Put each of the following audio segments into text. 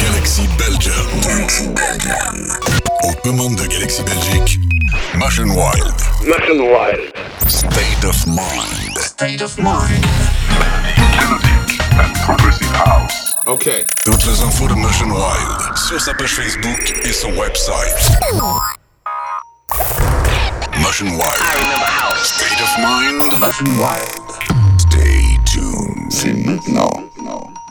Galaxy Belgium. Galaxy Belgium. Aux commandes de Galaxy Belgique, Machine Wild. Machine Wild. State of Mind. State of mind. Melodic and progressive house. Okay. Toutes les infos de Machine Wild sur sa page Facebook et son website. Machine Wild. I remember house. State of Mind. Machine Wild. Stay tuned. Sin no. no.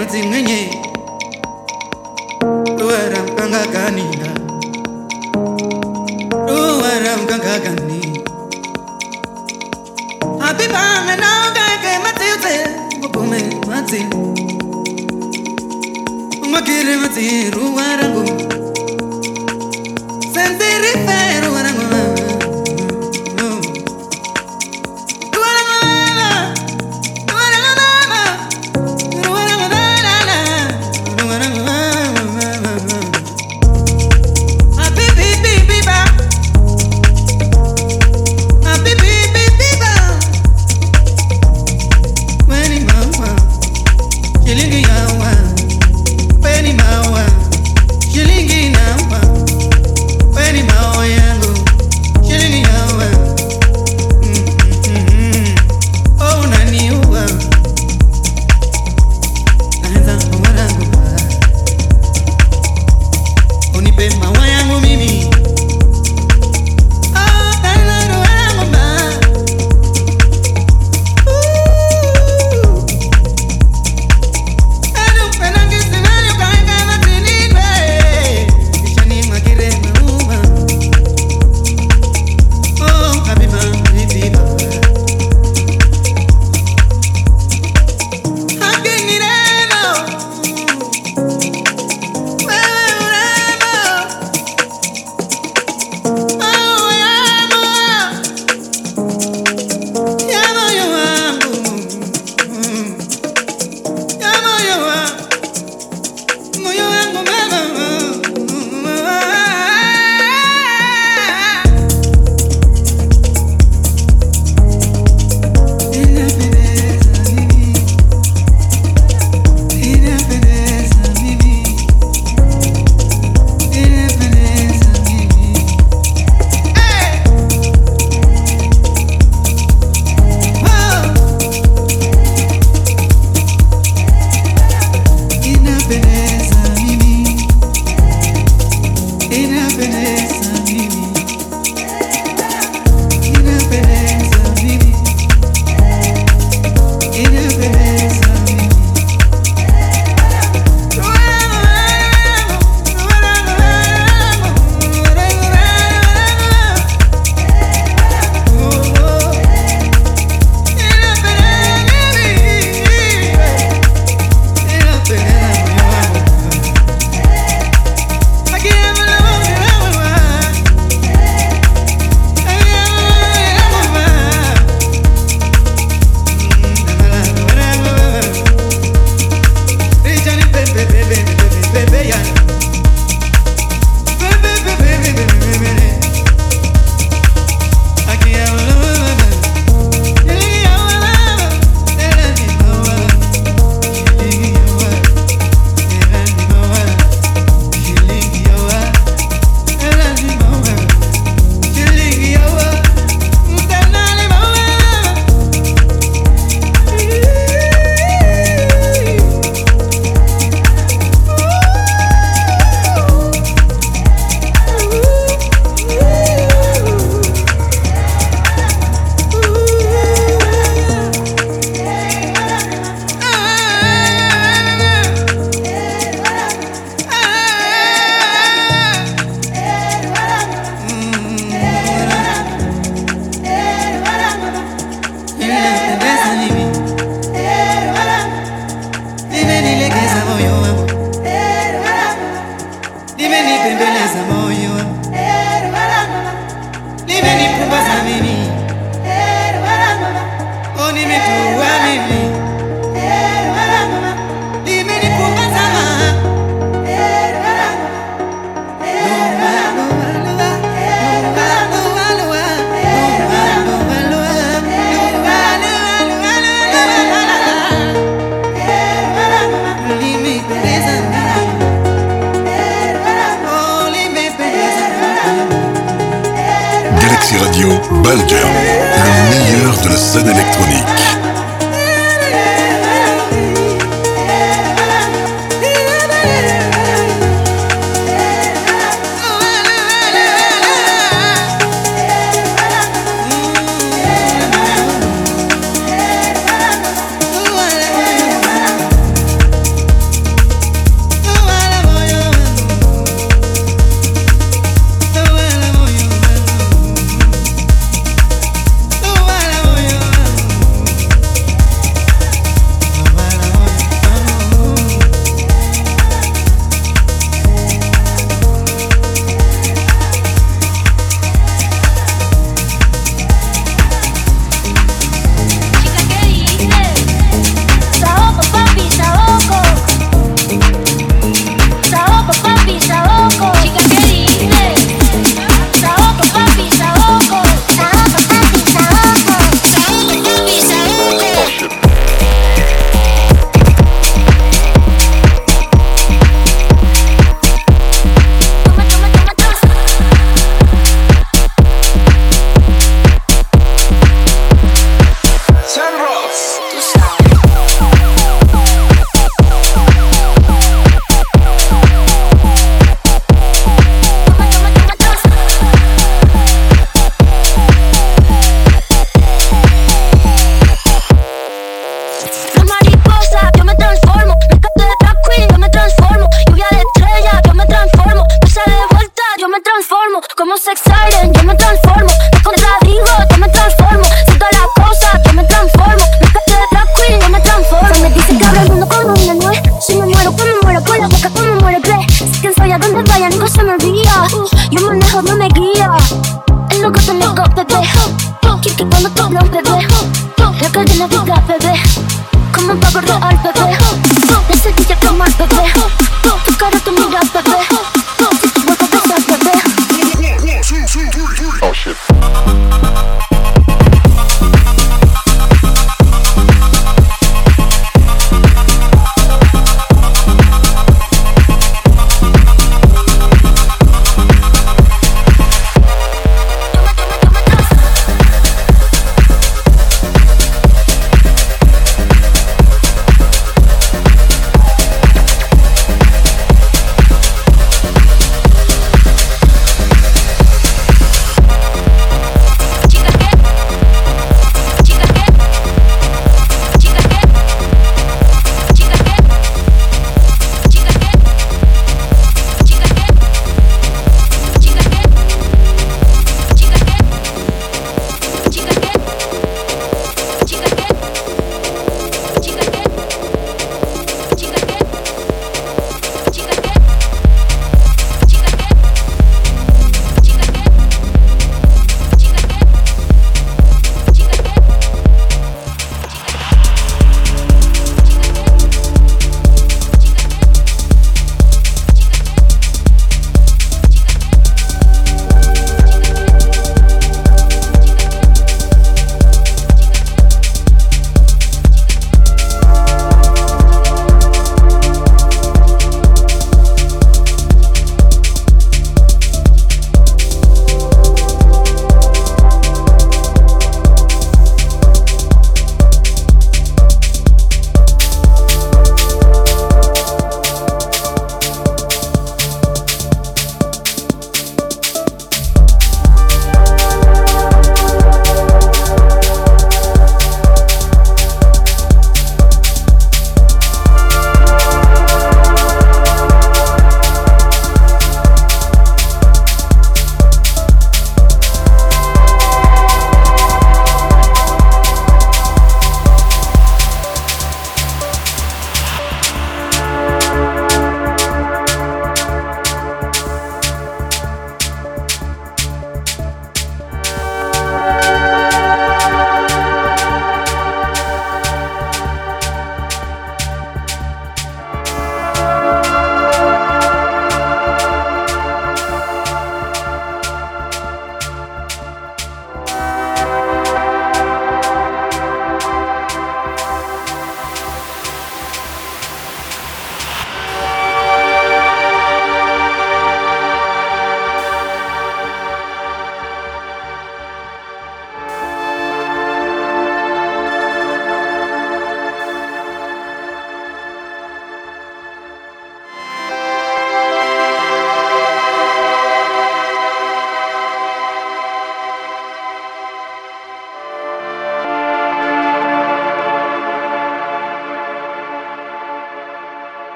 ngano dzimwenye ruva ramukangakaninda ruva ramukangakani hapi pamwe naungeke madziudze mugume madzi umagire madzi ruva rangu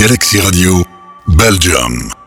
Galaxy Radio, Belgium.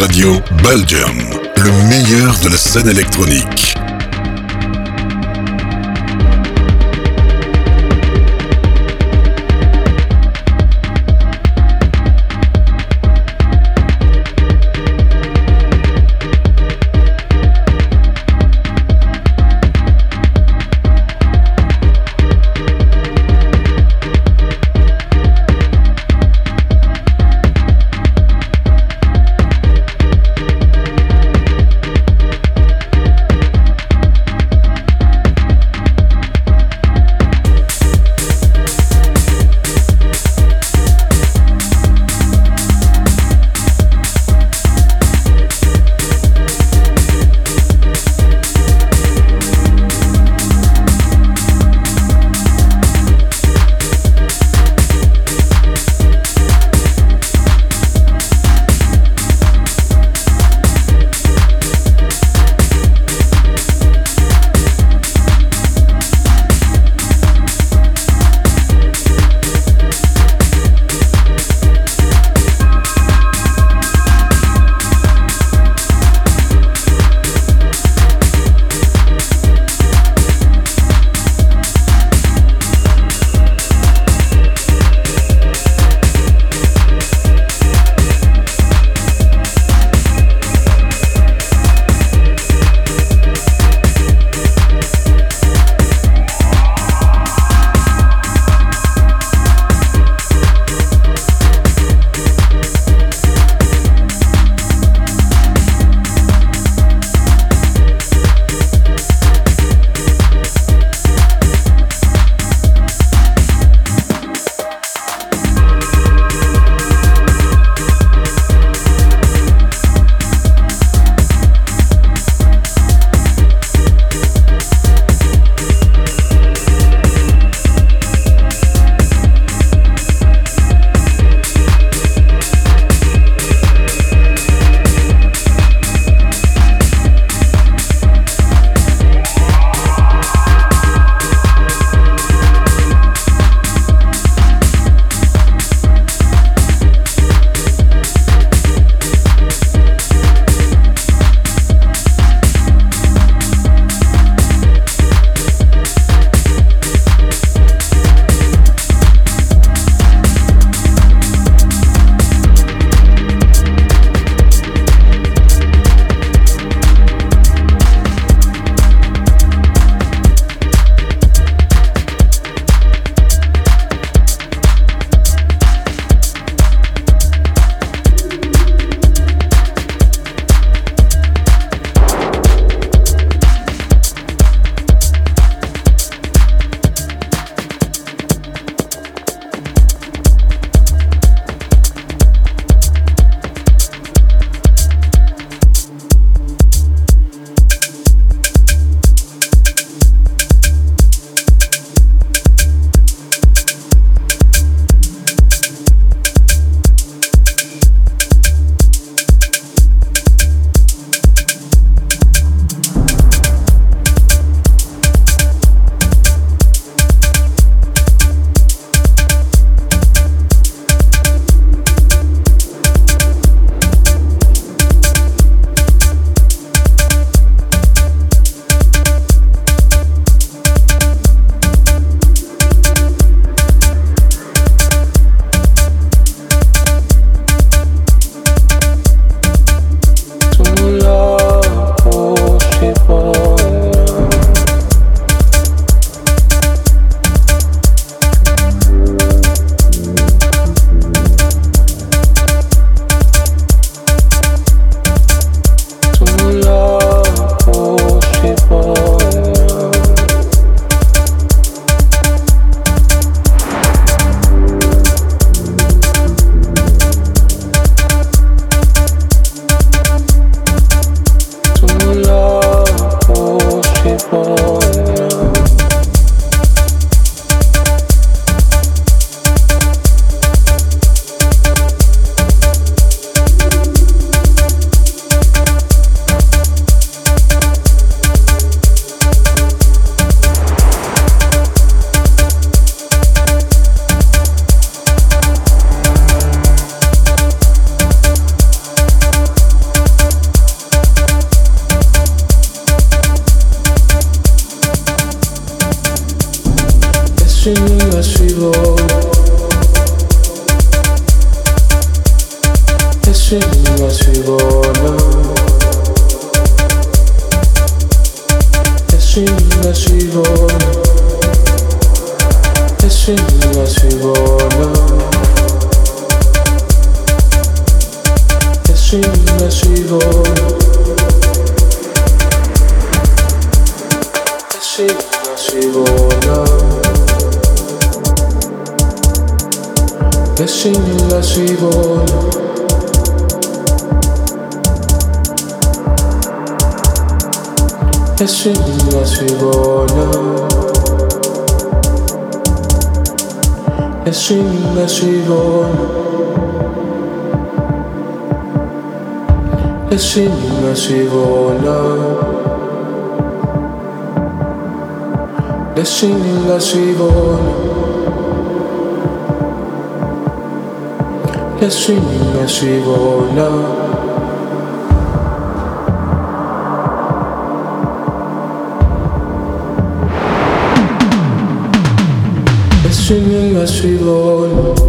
Radio Belgium, le meilleur de la scène électronique. Et swinging la suivante. Et swinging la suivante. Et swinging la suivante. Et swinging Esci via, scivola. Esci via, scivola. Esci via, scivola. Esci via, scivola. Esci via, scivola. La suivante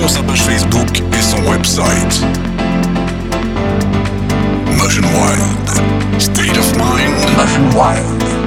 sur sa page Facebook et son website. Motion Wild. State of Mind. Motion wild.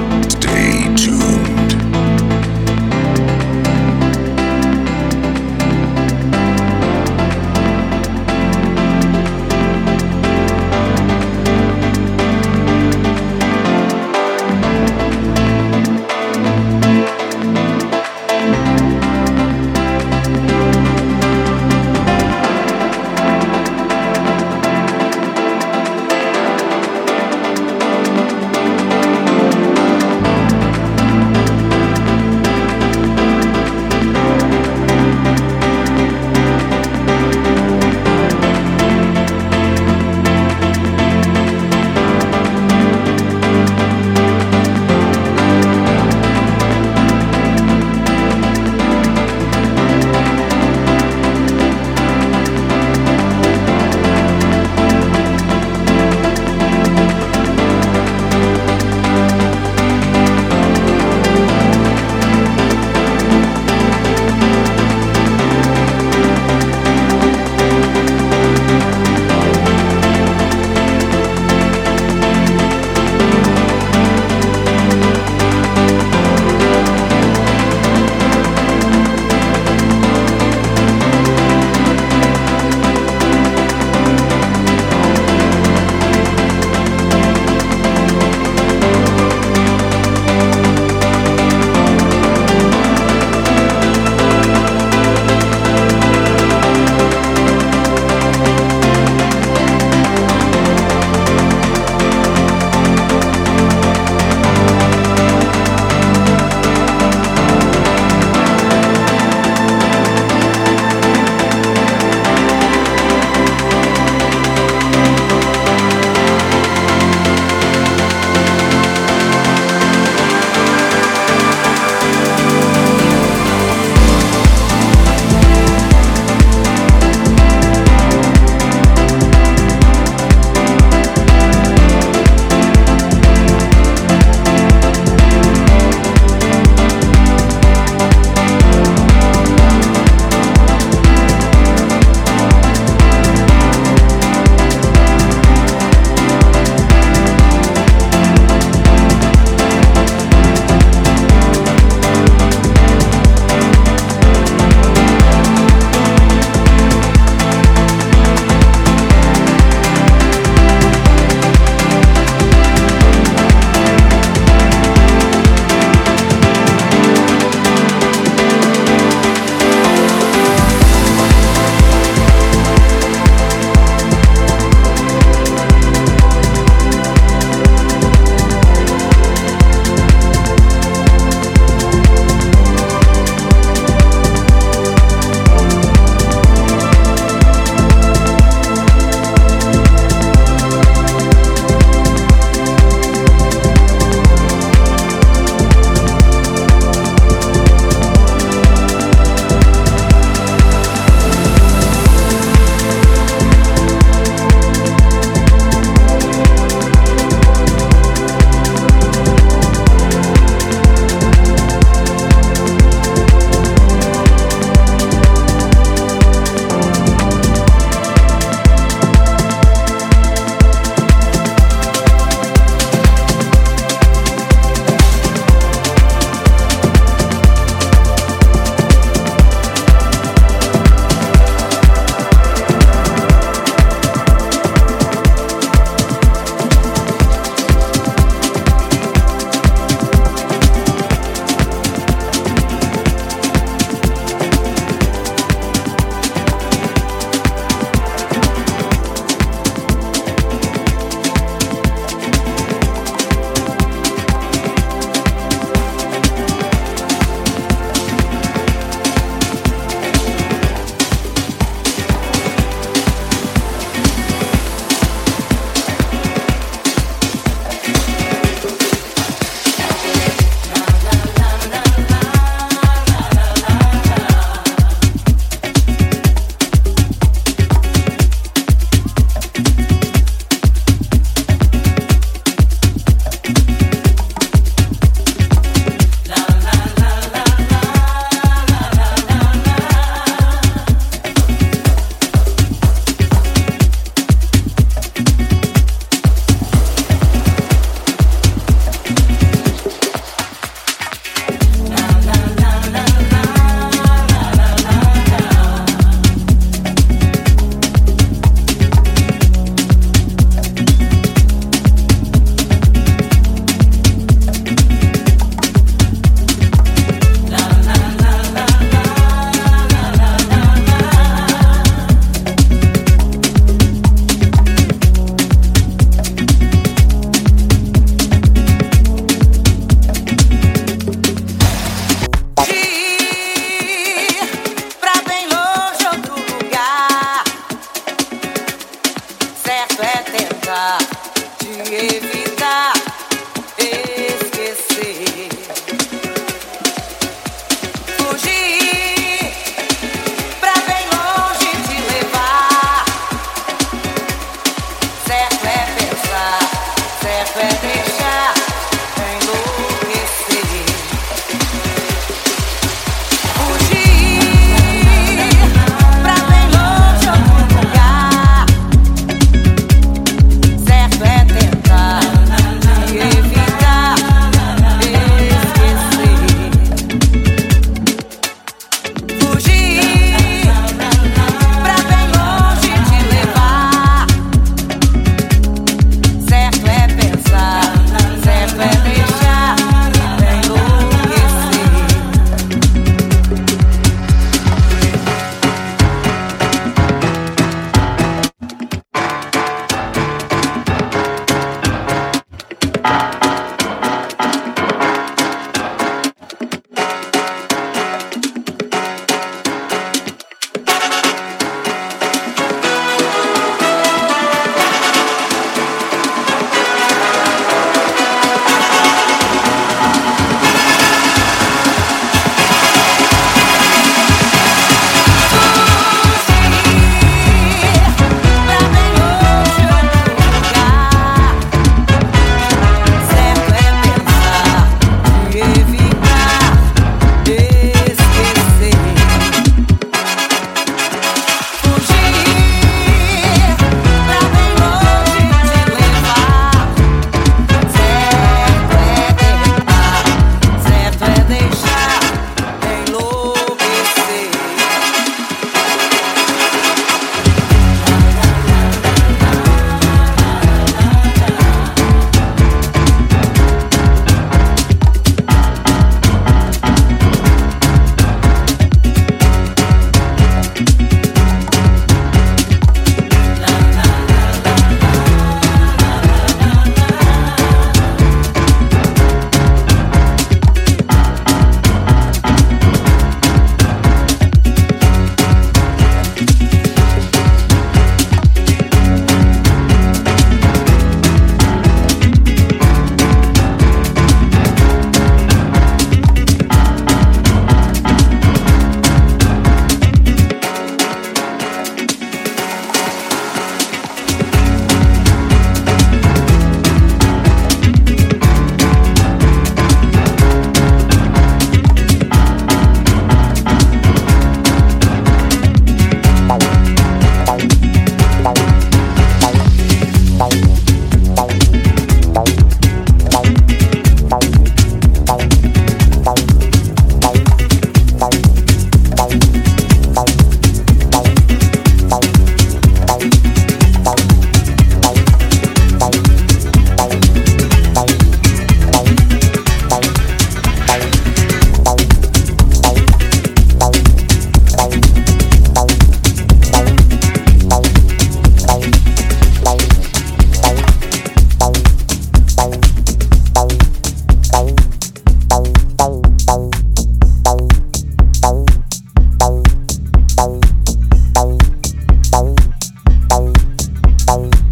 Bye.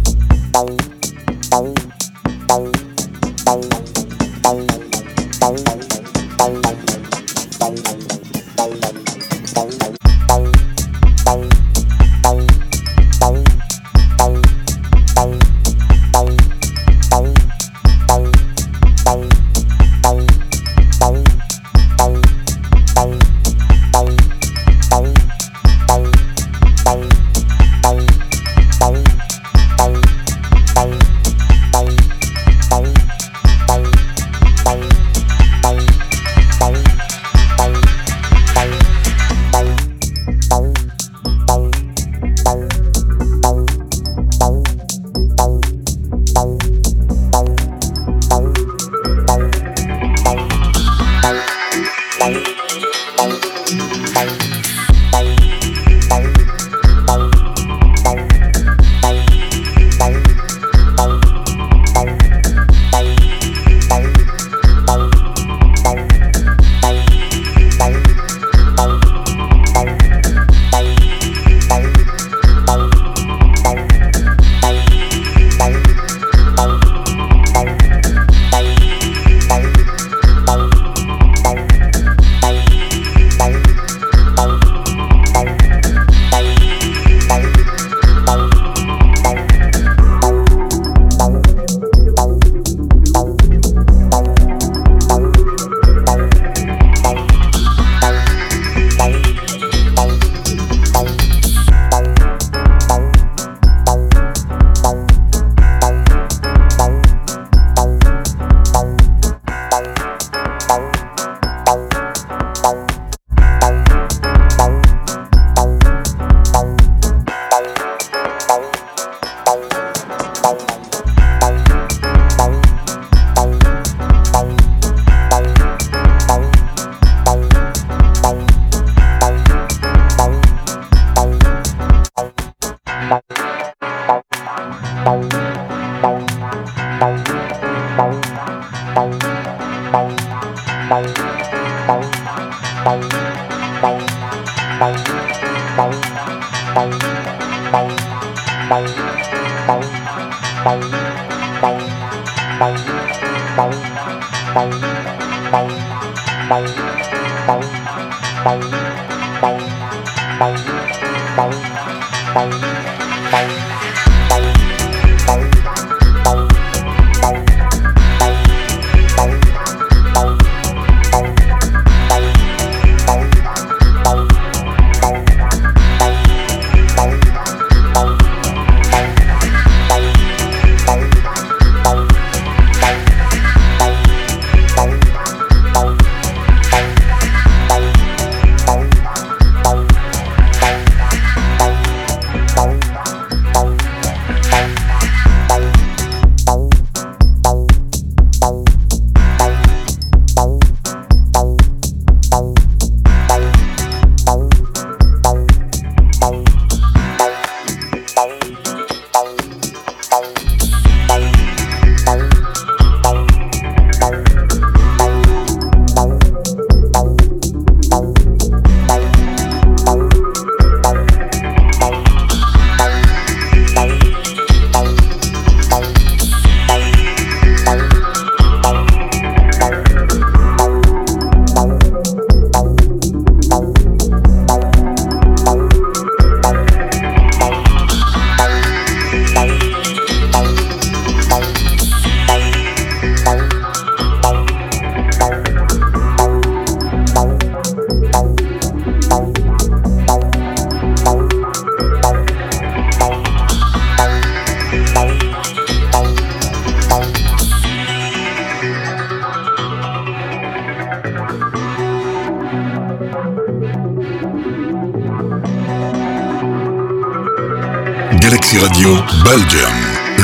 Belgium,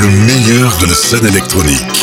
le meilleur de la scène électronique.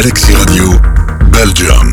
Galaxy Radio, Belgium.